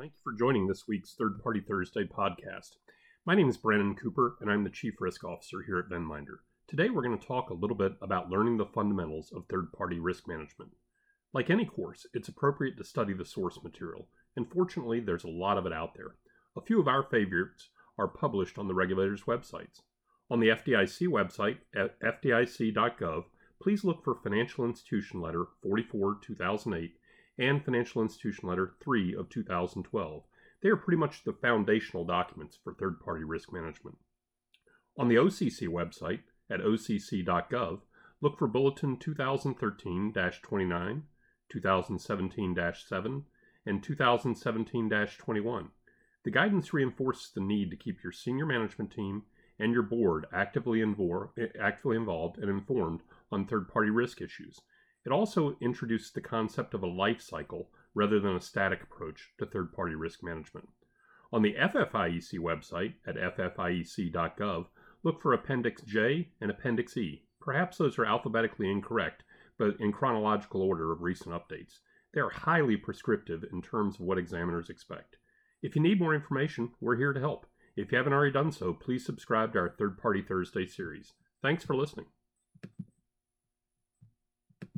Thank you for joining this week's Third Party Thursday podcast. My name is Brandon Cooper, and I'm the Chief Risk Officer here at Venminder. Today, we're going to talk a little bit about learning the fundamentals of third party risk management. Like any course, it's appropriate to study the source material, and fortunately, there's a lot of it out there. A few of our favorites are published on the regulators' websites. On the FDIC website at fdic.gov, please look for Financial Institution Letter 44 2008 and Financial Institution Letter 3 of 2012. They are pretty much the foundational documents for third party risk management. On the OCC website at occ.gov, look for Bulletin 2013 29, 2017 7, and 2017 21. The guidance reinforces the need to keep your senior management team and your board actively, invor- actively involved and informed on third party risk issues it also introduced the concept of a life cycle rather than a static approach to third party risk management. On the FFIEC website at ffiec.gov, look for Appendix J and Appendix E. Perhaps those are alphabetically incorrect, but in chronological order of recent updates. They are highly prescriptive in terms of what examiners expect. If you need more information, we're here to help. If you haven't already done so, please subscribe to our Third Party Thursday series. Thanks for listening.